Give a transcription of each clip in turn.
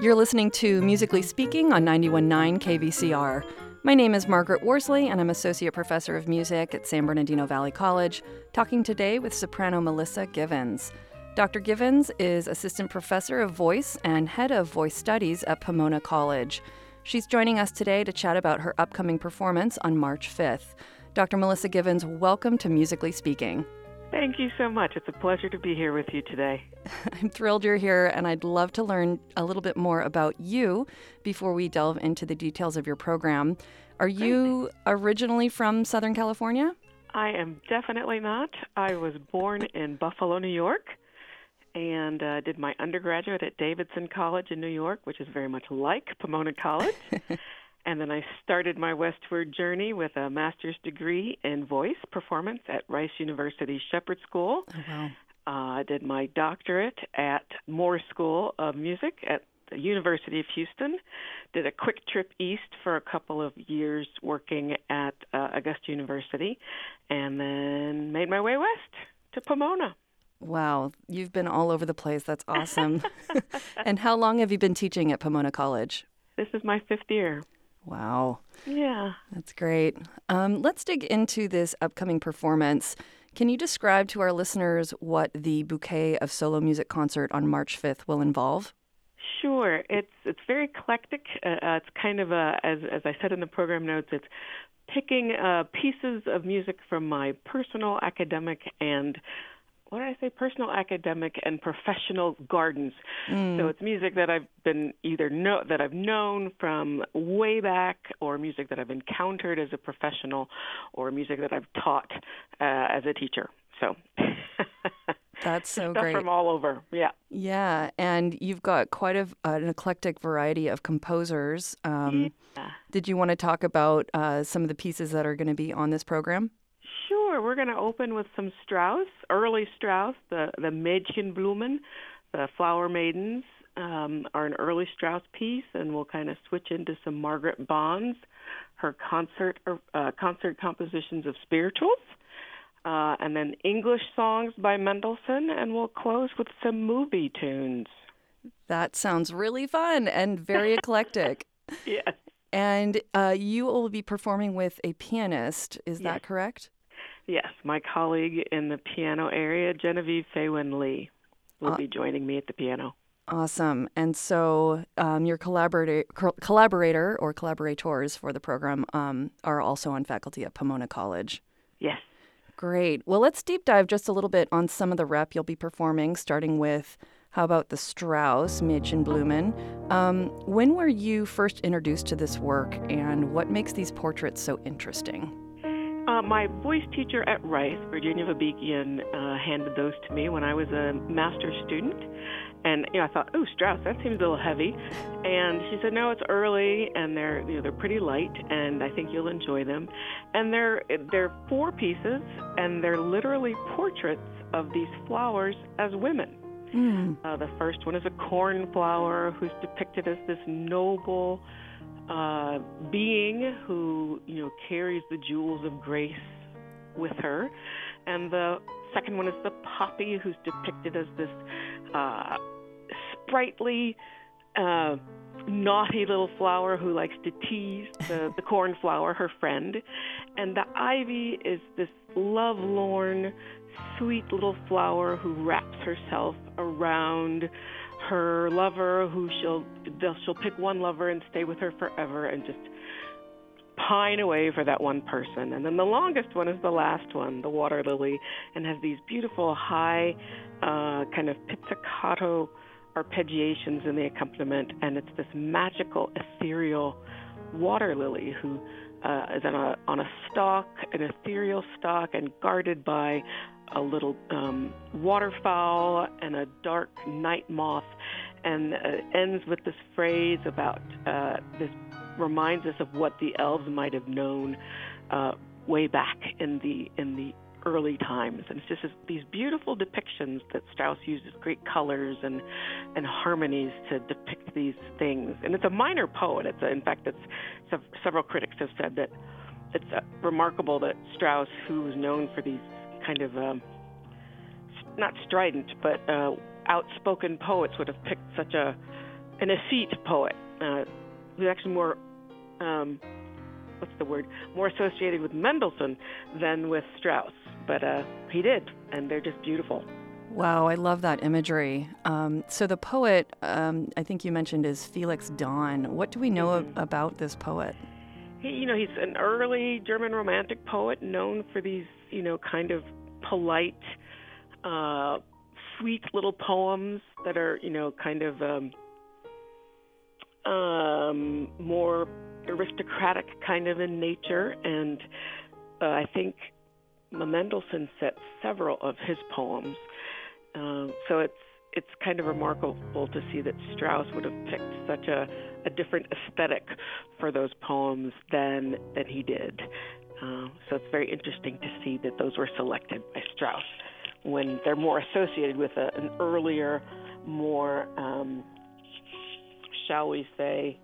You're listening to Musically Speaking on 91.9 KVCR. My name is Margaret Worsley, and I'm Associate Professor of Music at San Bernardino Valley College, talking today with soprano Melissa Givens. Dr. Givens is Assistant Professor of Voice and Head of Voice Studies at Pomona College. She's joining us today to chat about her upcoming performance on March 5th. Dr. Melissa Givens, welcome to Musically Speaking. Thank you so much. It's a pleasure to be here with you today. I'm thrilled you're here, and I'd love to learn a little bit more about you before we delve into the details of your program. Are you originally from Southern California? I am definitely not. I was born in Buffalo, New York, and uh, did my undergraduate at Davidson College in New York, which is very much like Pomona College. And then I started my westward journey with a master's degree in voice performance at Rice University Shepherd School. Oh, wow. Uh, I did my doctorate at Moores School of Music at the University of Houston. Did a quick trip east for a couple of years working at uh, Augusta University, and then made my way west to Pomona. Wow, you've been all over the place. That's awesome. and how long have you been teaching at Pomona College? This is my fifth year. Wow. Yeah. That's great. Um, let's dig into this upcoming performance. Can you describe to our listeners what the Bouquet of Solo Music concert on March 5th will involve? Sure. It's it's very eclectic. Uh, uh, it's kind of a, as as I said in the program notes, it's picking uh, pieces of music from my personal, academic, and what did I say? Personal, academic, and professional gardens. Mm. So it's music that I've been either know that I've known from way back, or music that I've encountered as a professional, or music that I've taught uh, as a teacher. So. That's so great. from all over. Yeah. Yeah, and you've got quite a, an eclectic variety of composers. Um, Yeah. Did you want to talk about uh, some of the pieces that are going to be on this program? Sure. We're going to open with some Strauss, early Strauss, the the Mädchenblumen, the Flower Maidens, um, are an early Strauss piece, and we'll kind of switch into some Margaret Bonds, her concert uh, concert compositions of spirituals, uh, and then English songs by Mendelssohn, and we'll close with some movie tunes. That sounds really fun and very eclectic. Yes. And uh, you will be performing with a pianist, is that correct? Yes, my colleague in the piano area, Genevieve Feiwen Lee, will Uh, be joining me at the piano. Awesome. And so um, your collaborator, co- collaborator or collaborators for the program um, are also on faculty at Pomona College. Yes. Great. Well, let's deep dive just a little bit on some of the rep you'll be performing, starting with how about the Strauss, Mädchenblumen? Um, when were you first introduced to this work, and what makes these portraits so interesting? Uh, my voice teacher at Rice, Virginia Babikian, uh, handed those to me when I was a master's student. And you know, I thought, oh, Strauss, that seems a little heavy. And she said, no, it's early, and they're you know they're pretty light, and I think you'll enjoy them. And they're they're four pieces, and they're literally portraits of these flowers as women. Hmm. Uh, the first one is a cornflower who's depicted as this noble uh, being who, you know, carries the jewels of grace with her. And the second one is the poppy who's depicted as this uh, sprightly, uh, naughty little flower who likes to tease the, the cornflower, her friend. And the ivy is this lovelorn, sweet little flower who wraps herself around her lover who she'll she'll pick one lover and stay with her forever and just pine away for that one person. And then the longest one is the last one the water lily and has these beautiful high uh, kind of pizzicato arpeggiations in the accompaniment. And it's this magical ethereal water lily who uh, is on a on a stalk, an ethereal stalk, and guarded by a little um, waterfowl and a dark night moth, and uh, ends with this phrase about uh, this reminds us of what the elves might have known uh, way back in the in the early times. And it's just this, these beautiful depictions that Strauss uses great colors and and harmonies to depict these things. And it's a minor poet. It's a, in fact, it's several critics have said that it's uh, remarkable that Strauss, who was known for these kind of um, not strident but uh, outspoken poets, would have picked such a an effete poet. Uh, who's actually more um, what's the word more associated with Mendelssohn than with Strauss, but uh, he did, and they're just beautiful. Wow, I love that imagery. Um, so the poet, um, I think you mentioned, is Felix Dahn. What do we know mm-hmm. about this poet? He, you know, he's an early German Romantic poet, known for these, you know, kind of polite, uh, sweet little poems that are, you know, kind of um, um, more aristocratic kind of in nature. And uh, I think Mendelssohn set several of his poems. Uh, so it's it's kind of remarkable to see that Strauss would have picked such a, a different aesthetic for those poems than than he did. Uh, so it's very interesting to see that those were selected by Strauss when they're more associated with a, an earlier, more, um, shall we say,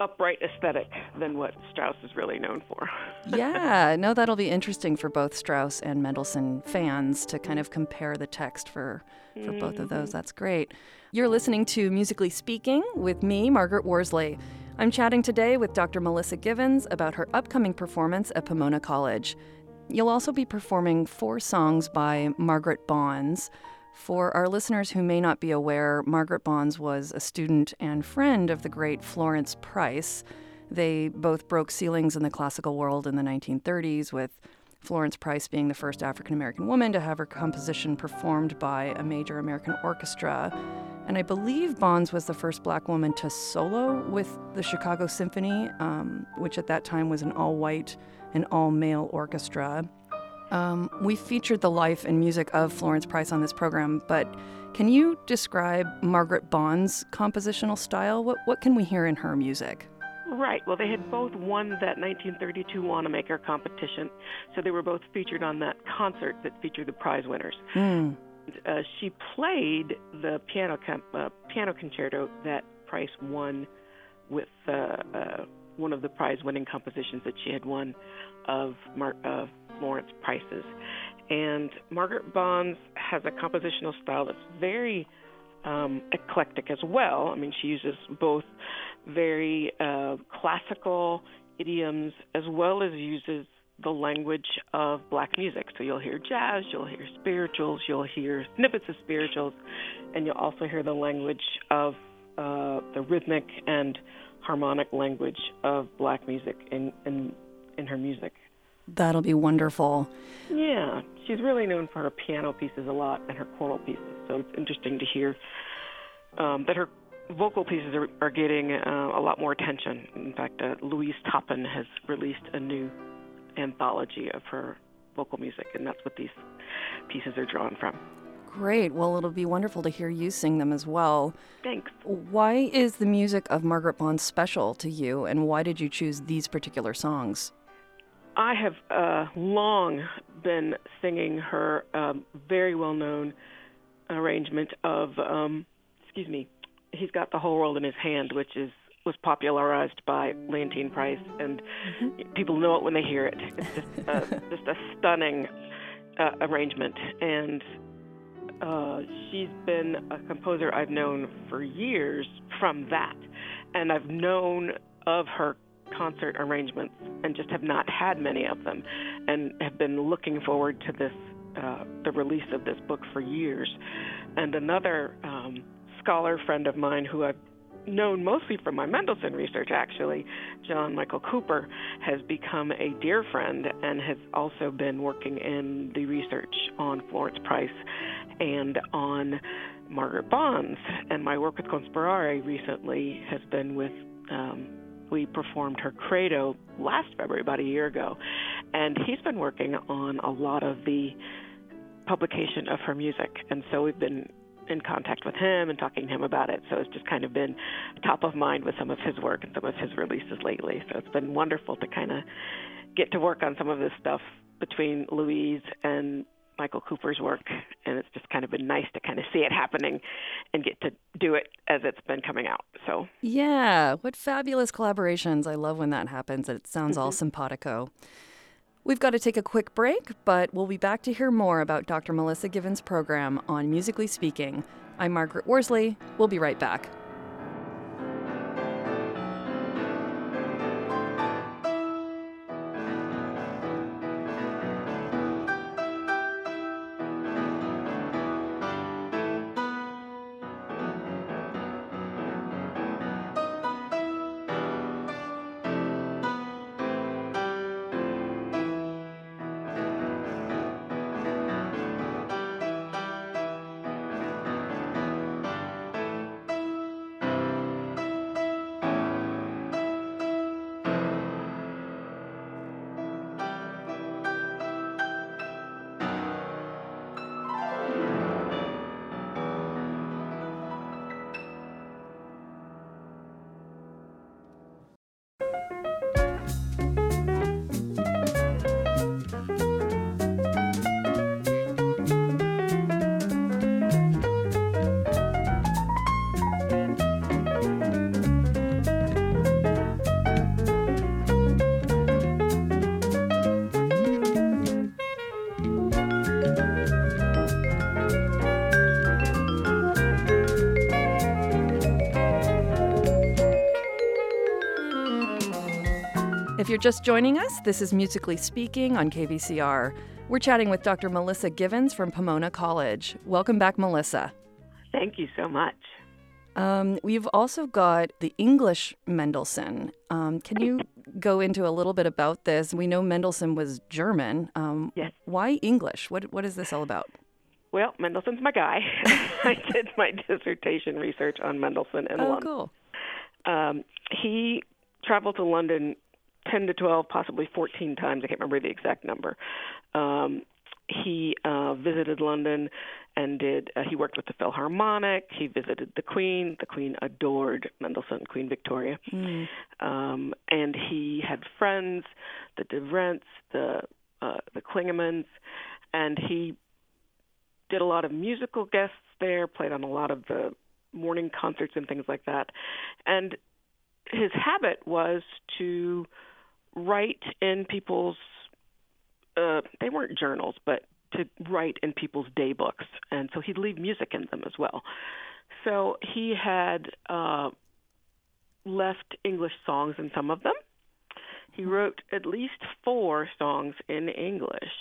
upright aesthetic than what Strauss is really known for. yeah, no, that'll be interesting for both Strauss and Mendelssohn fans to kind of compare the text for for mm-hmm. both of those. Mm-hmm. That's great. You're listening to Musically Speaking with me, Margaret Worsley. I'm chatting today with Dr. Melissa Givens about her upcoming performance at Pomona College. You'll also be performing four songs by Margaret Bonds. For our listeners who may not be aware, Margaret Bonds was a student and friend of the great Florence Price. They both broke ceilings in the classical world in the 1930s, with Florence Price being the first African American woman to have her composition performed by a major American orchestra. And I believe Bonds was the first black woman to solo with the Chicago Symphony, um, which at that time was an all white and all male orchestra. Um, we featured the life and music of Florence Price on this program, but can you describe Margaret Bond's compositional style? What, what can we hear in her music? Right. Well, they had both won that 1932 Wanamaker competition, so they were both featured on that concert that featured the prize winners. Mm. Uh, she played the piano uh, piano concerto that Price won with uh, uh, one of the prize-winning compositions that she had won of Mar- of Florence Price's. And Margaret Bonds has a compositional style that's very um, eclectic as well. I mean, she uses both very uh, classical idioms as well as uses the language of black music. So you'll hear jazz, you'll hear spirituals, you'll hear snippets of spirituals, and you'll also hear the language of uh, the rhythmic and harmonic language of black music in, in in her music. That'll be wonderful. Yeah, she's really known for her piano pieces a lot and her choral pieces. So it's interesting to hear um, that her vocal pieces are, are getting uh, a lot more attention. In fact, uh, Louise Toppin has released a new anthology of her vocal music, and that's what these pieces are drawn from. Great. Well, it'll be wonderful to hear you sing them as well. Thanks. Why is the music of Margaret Bond special to you, and why did you choose these particular songs? I have uh, long been singing her um, very well known arrangement of, um, excuse me, He's Got the Whole World in His Hand, which is was popularized by Leontyne Price, and mm-hmm. people know it when they hear it. It's just, uh, just a stunning uh, arrangement, and uh, she's been a composer I've known for years from that, and I've known of her concert arrangements and just have not had many of them and have been looking forward to this uh, the release of this book for years. And another um, scholar friend of mine who I've known mostly from my Mendelssohn research actually John Michael Cooper has become a dear friend and has also been working in the research on Florence Price and on Margaret Bonds. And my work with Conspirare recently has been with um, we performed her credo last February, about a year ago, and he's been working on a lot of the publication of her music, and so we've been in contact with him and talking to him about it. So it's just kind of been top of mind with some of his work and some of his releases lately. So it's been wonderful to kind of get to work on some of this stuff between Louise and Michael Cooper's work, and it's just kind of been nice to kind of see it happening and get to do it as it's been coming out. So yeah, what fabulous collaborations! I love when that happens. It sounds mm-hmm. all simpatico. We've got to take a quick break, but we'll be back to hear more about Dr. Melissa Givens' program on Musically Speaking. I'm Margaret Worsley. We'll be right back. If you're just joining us, this is Musically Speaking on KVCR. We're chatting with Dr. Melissa Givens from Pomona College. Welcome back, Melissa. Thank you so much. Um, we've also got the English Mendelssohn. Um, can you go into a little bit about this? We know Mendelssohn was German. Um, yes. Why English? What What is this all about? Well, Mendelssohn's my guy. I did my dissertation research on Mendelssohn in oh, London. cool. Um, he traveled to London 10 to 12, possibly 14 times. I can't remember the exact number. Um, he uh, visited London and did. Uh, he worked with the Philharmonic. He visited the Queen. The Queen adored Mendelssohn, Queen Victoria, mm. um, and he had friends, the De Vrents, the uh, the Klingemanns, and he did a lot of musical guests there. Played on a lot of the morning concerts and things like that, and his habit was to write in people's uh, they weren't journals, but to write in people's day books, and so he'd leave music in them as well. So he had uh, left English songs in some of them. He wrote at least four songs in English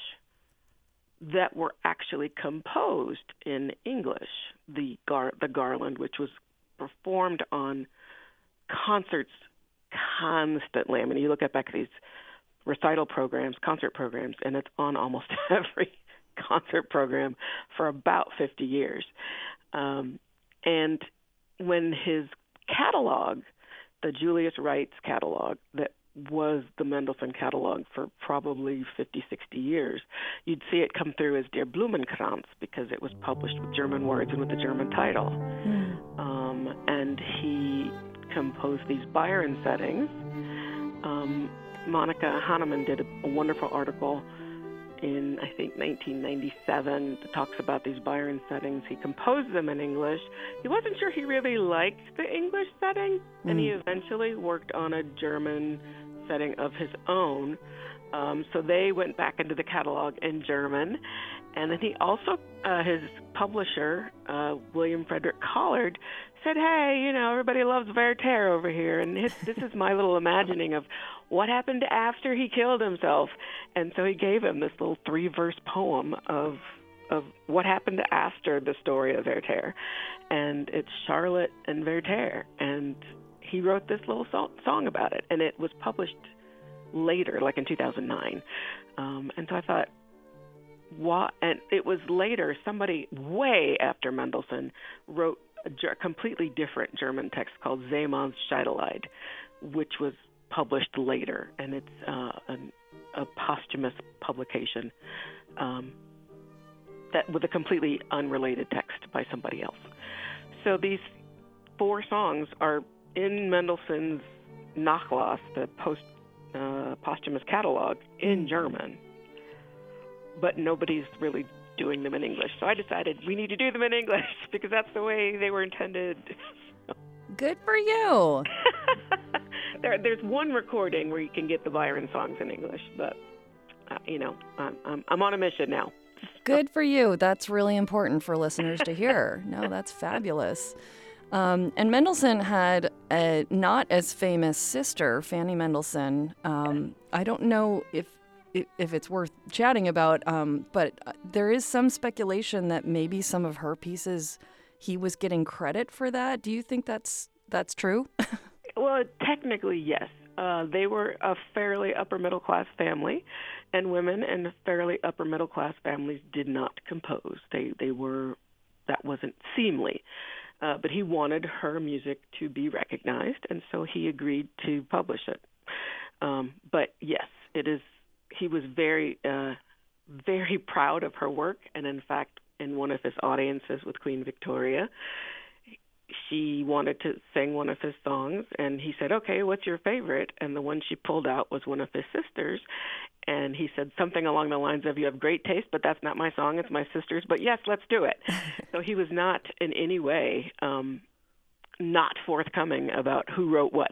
that were actually composed in English. The Gar- the Garland, which was performed on concerts constantly. I mean, you look at back at these recital programs, concert programs, and it's on almost every concert program for about 50 years. Um, and when his catalog, the Julius Rietz's catalog, that was the Mendelssohn catalog for probably 50, 60 years. You'd see it come through as Der Blumenkranz because it was published with German words and with the German title. Mm. Um, and he composed these Byron settings. Um, Monika Hennemann did a, a wonderful article in, I think, 1997 that talks about these Byron settings. He composed them in English. He wasn't sure he really liked the English setting, mm. and he mm. eventually worked on a German setting of his own. Um, so they went back into the catalog in German. And then he also, uh, his publisher, uh, William Frederick Collard, said, "Hey, you know, everybody loves Werther over here, and his, this is my little imagining of what happened after he killed himself." And so he gave him this little three-verse poem of of what happened after the story of Werther, and it's Charlotte and Werther, and he wrote this little so- song about it, and it was published later, like in 2009. Um, and so I thought, what? And it was later, somebody way after Mendelssohn wrote a completely different German text called Seemanns Scheidelied, which was published later, and it's uh, an, a posthumous publication um, that with a completely unrelated text by somebody else. So these four songs are in Mendelssohn's Nachlass, the post uh, posthumous catalog, in German. but nobody's really doing them in English. So I decided we need to do them in English because that's the way they were intended. Good for you. there, there's one recording where you can get the Byron songs in English, but uh, you know, I'm, I'm, I'm on a mission now. Good for you. That's really important for listeners to hear. No, that's fabulous. Um, and Mendelssohn had a not as famous sister, Fanny Mendelssohn. Um, I don't know if if it's worth chatting about, um, but uh, there is some speculation that maybe some of her pieces he was getting credit for that. Do you think that's that's true? well, technically, yes. Uh, they were a fairly upper middle class family, and women in fairly upper middle class families did not compose. They they were that wasn't seemly. Uh, but he wanted her music to be recognized, and so he agreed to publish it. Um, but yes, it is. He was very, uh, very proud of her work, and in fact, in one of his audiences with Queen Victoria, she wanted to sing one of his songs. And he said okay what's your favorite? And the one she pulled out was one of his sisters. And he said something along the lines of you have great taste but that's not my song. It's my sister's. But yes let's do it. So he was not in any way um not forthcoming about who wrote what.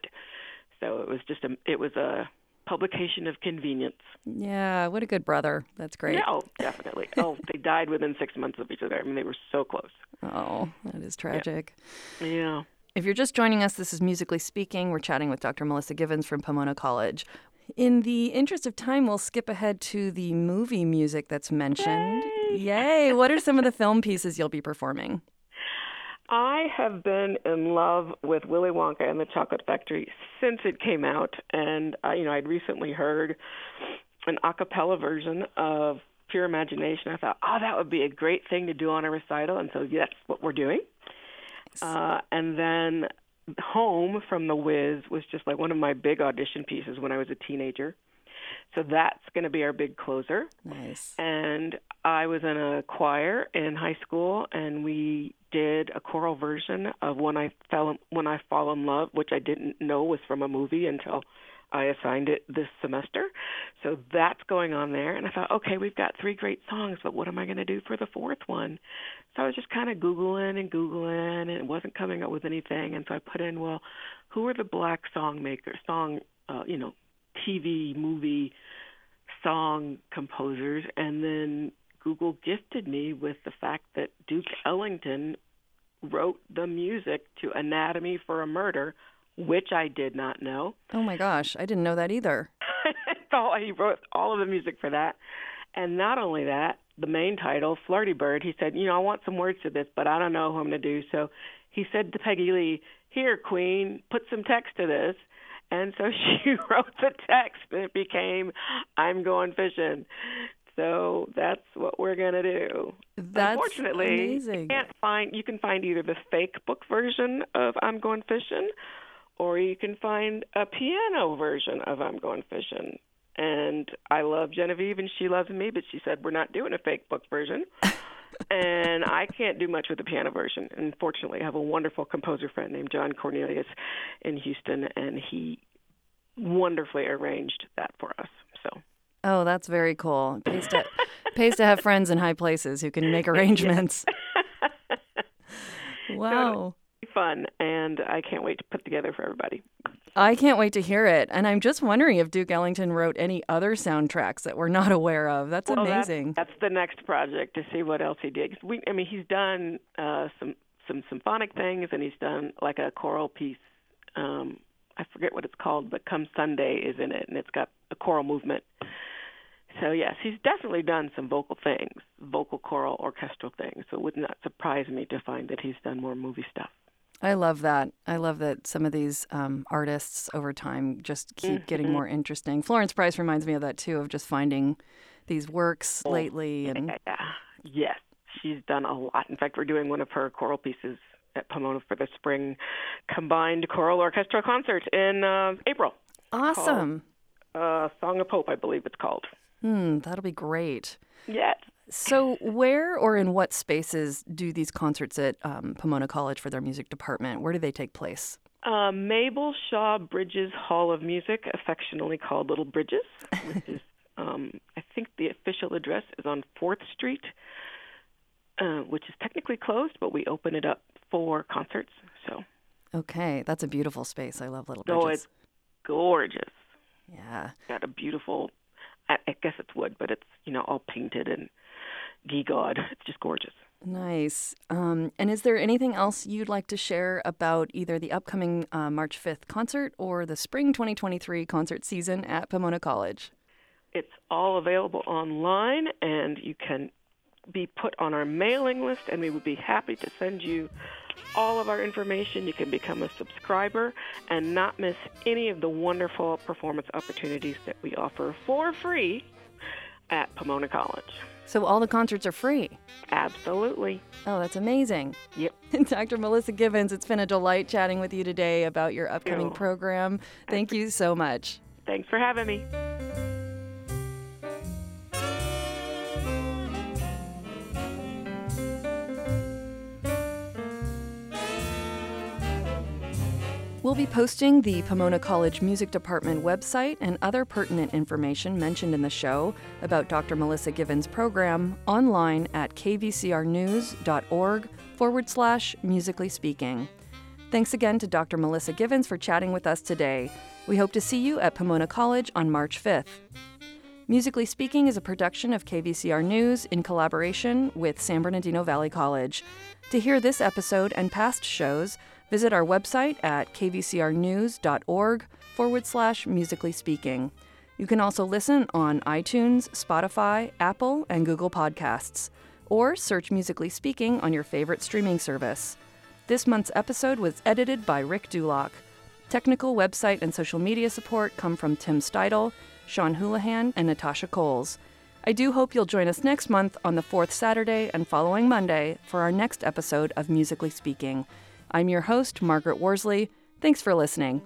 So it was just a it was a publication of convenience. Yeah, what a good brother. That's great. Yeah, oh, definitely. oh, they died within six months of each other. I mean, they were so close. Oh, that is tragic. Yeah. yeah. If you're just joining us, this is Musically Speaking. We're chatting with Dr. Melissa Givens from Pomona College. In the interest of time, we'll skip ahead to the movie music that's mentioned. Yay! Yay. What are some of the film pieces you'll be performing? I have been in love with Willy Wonka and the Chocolate Factory since it came out, and uh, you know I'd recently heard an a cappella version of Pure Imagination. I thought, oh, that would be a great thing to do on a recital, and so that's what we're doing. Uh, and then Home from The Wiz was just like one of my big audition pieces when I was a teenager. So that's going to be our big closer. Nice. And I was in a choir in high school, and we did a choral version of when I fell when I fall in love, which I didn't know was from a movie until I assigned it this semester. So that's going on there. And I thought, okay, we've got three great songs, but what am I going to do for the fourth one? So I was just kind of Googling and Googling, and it wasn't coming up with anything. And so I put in, well, who are the black song makers, song, uh, you know, TV, movie, song composers? And then Google gifted me with the fact that Duke Ellington wrote the music to Anatomy for a Murder, which I did not know. Oh my gosh, I didn't know that either. he wrote all of the music for that. And not only that, the main title, Flirtibird, he said, You know, I want some words to this, but I don't know who I'm going to do. So he said to Peggy Lee, Here, Queen, put some text to this. And so she wrote the text, and it became I'm Going Fishing. So that's what we're gonna do. That's Unfortunately, amazing. you can't find. You can find either the fake book version of I'm Going Fishing, or you can find a piano version of I'm Going Fishing. And I love Genevieve, and she loves me, but she said we're not doing a fake book version. and I can't do much with the piano version. Unfortunately, I have a wonderful composer friend named John Cornelius in Houston, and he wonderfully arranged that for us. So Oh, that's very cool. It pays to, pays to have friends in high places who can make arrangements. wow. Fun, and I can't wait to put together for everybody. I can't wait to hear it. And I'm just wondering if Duke Ellington wrote any other soundtracks that we're not aware of. That's well, amazing. That's, that's, the next project to see what else he did. We, I mean, he's done uh, some some symphonic things, and he's done like a choral piece. Um, I forget what it's called, but Come Sunday is in it, and it's got a choral movement. So yes, he's definitely done some vocal things, vocal choral orchestral things. So it would not surprise me to find that he's done more movie stuff. I love that. I love that some of these um, artists over time just keep mm-hmm. getting more interesting. Florence Price reminds me of that too, of just finding these works oh, lately. And yeah, yes, she's done a lot. In fact, we're doing one of her choral pieces at Pomona for the spring combined choral orchestra concert in uh, April. Awesome. Called, uh, Song of Hope, I believe it's called. Hmm, that'll be great. Yes. So, where or in what spaces do these concerts at um, Pomona College for their music department? Where do they take place? Uh, Mabel Shaw Bridges Hall of Music, affectionately called Little Bridges, which is Um, I think the official address is on 4th Street, uh, which is technically closed, but we open it up for concerts. So. Okay, that's a beautiful space. I love Little Oh, Bridges. it's gorgeous. yeah. Got a beautiful, I, I guess it's wood, but it's, you know, all painted and gewgawed. It's just gorgeous. Nice. Um, and is there anything else you'd like to share about either the upcoming uh, March 5th concert or the spring 2023 concert season at Pomona College? It's all available online, and you can be put on our mailing list, and we would be happy to send you all of our information. You can become a subscriber and not miss any of the wonderful performance opportunities that we offer for free at Pomona College. So all the concerts are free. Absolutely. Oh, that's amazing. Yep. Dr. Melissa Givens, it's been a delight chatting with you today about your upcoming you. program. Thank you so much. Thanks for having me. We'll be posting the Pomona College Music Department website and other pertinent information mentioned in the show about Dr. Melissa Givens' program online at kvcrnews.org forward slash musically speaking. Thanks again to Dr. Melissa Givens for chatting with us today. We hope to see you at Pomona College on March 5th. Musically Speaking is a production of KVCR News in collaboration with San Bernardino Valley College. To hear this episode and past shows, visit our website at kvcrnews.org forward slash musically speaking. You can also listen on iTunes, Spotify, Apple, and Google Podcasts, or search Musically Speaking on your favorite streaming service. This month's episode was edited by Rick Dulock. Technical website and social media support come from Tim Steidel, Sean Houlihan, and Natasha Coles. I do hope you'll join us next month on the fourth Saturday and following Monday for our next episode of Musically Speaking. I'm your host, Margaret Worsley. Thanks for listening.